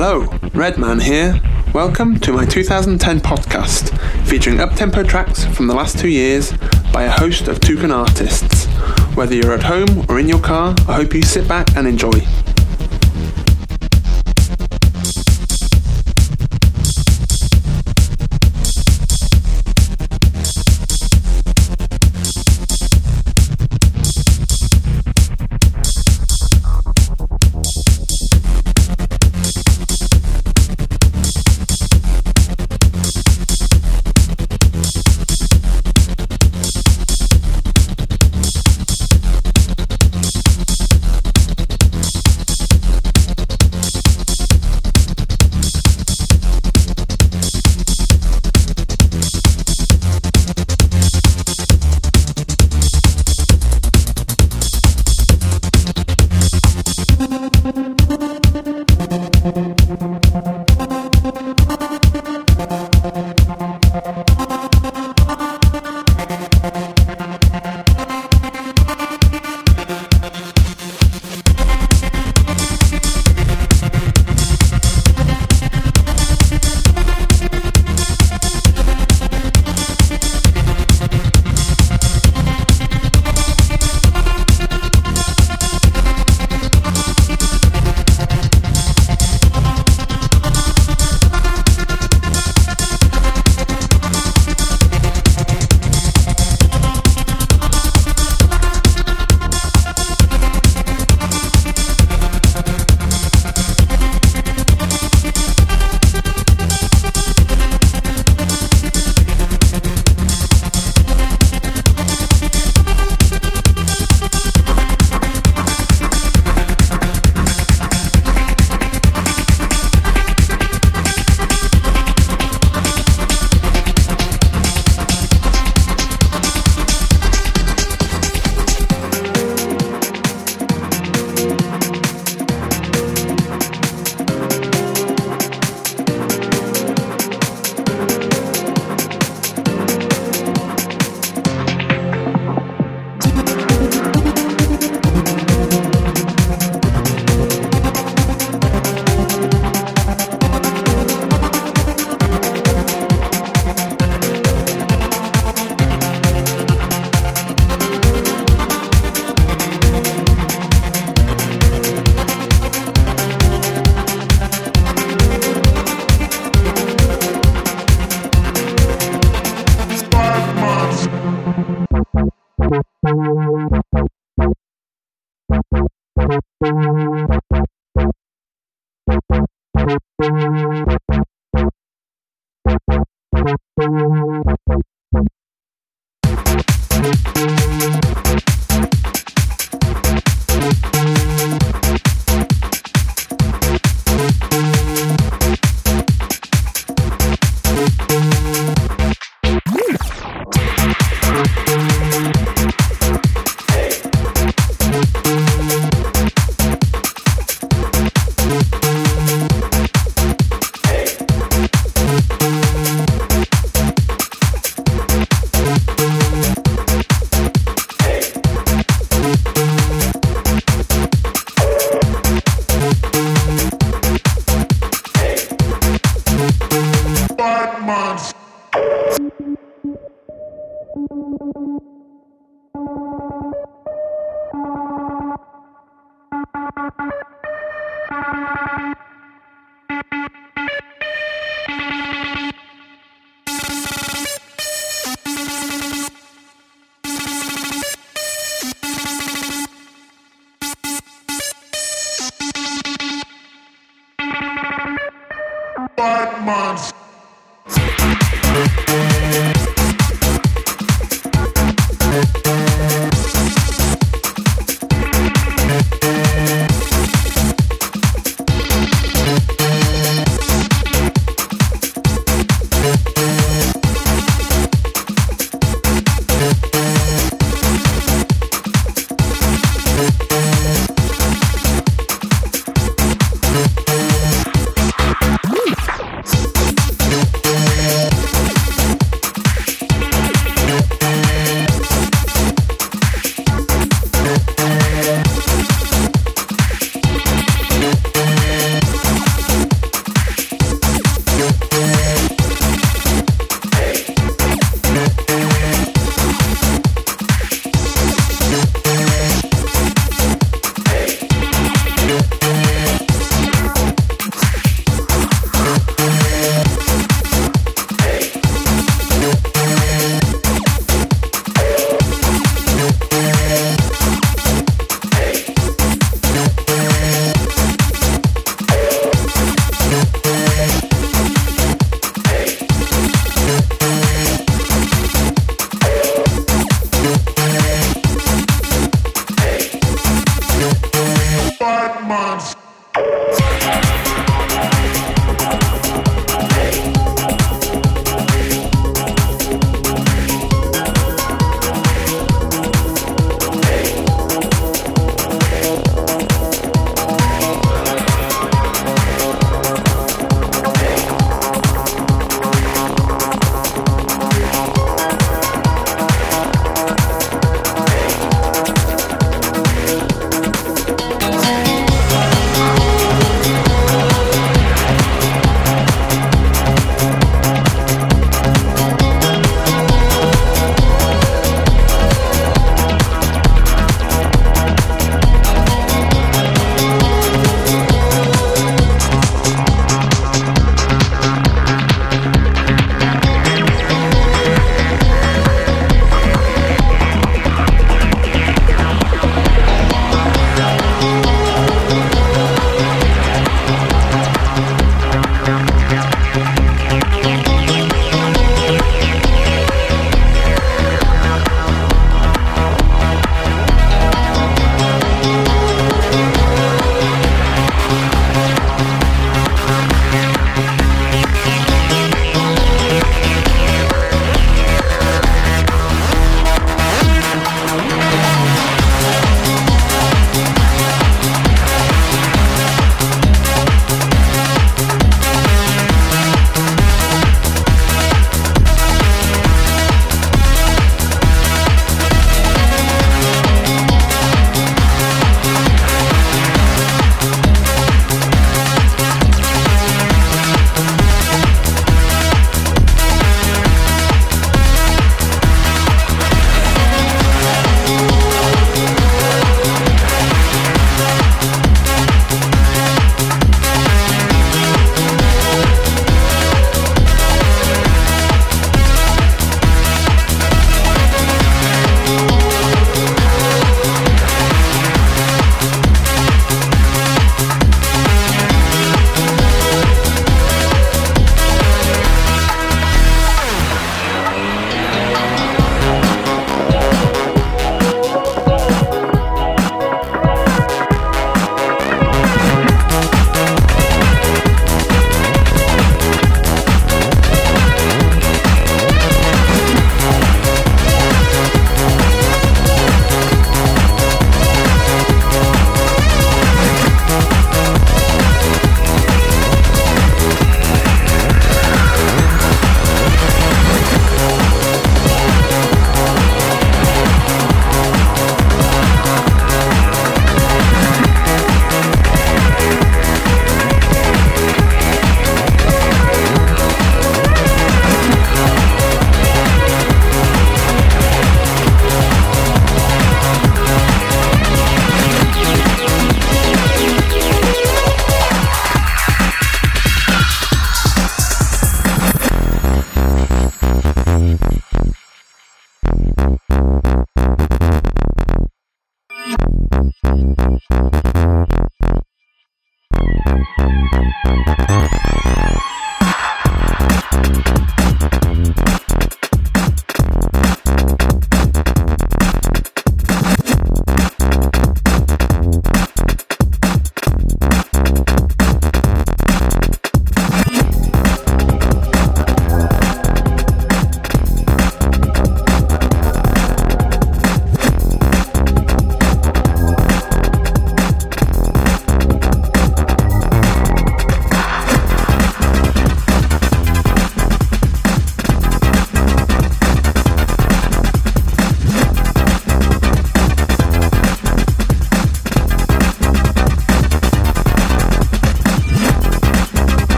Hello, Redmann here. Welcome to my 2010 podcast, featuring uptempo tracks from the last two years by a host of toucan artists. Whether you're at home or in your car, I hope you sit back and enjoy.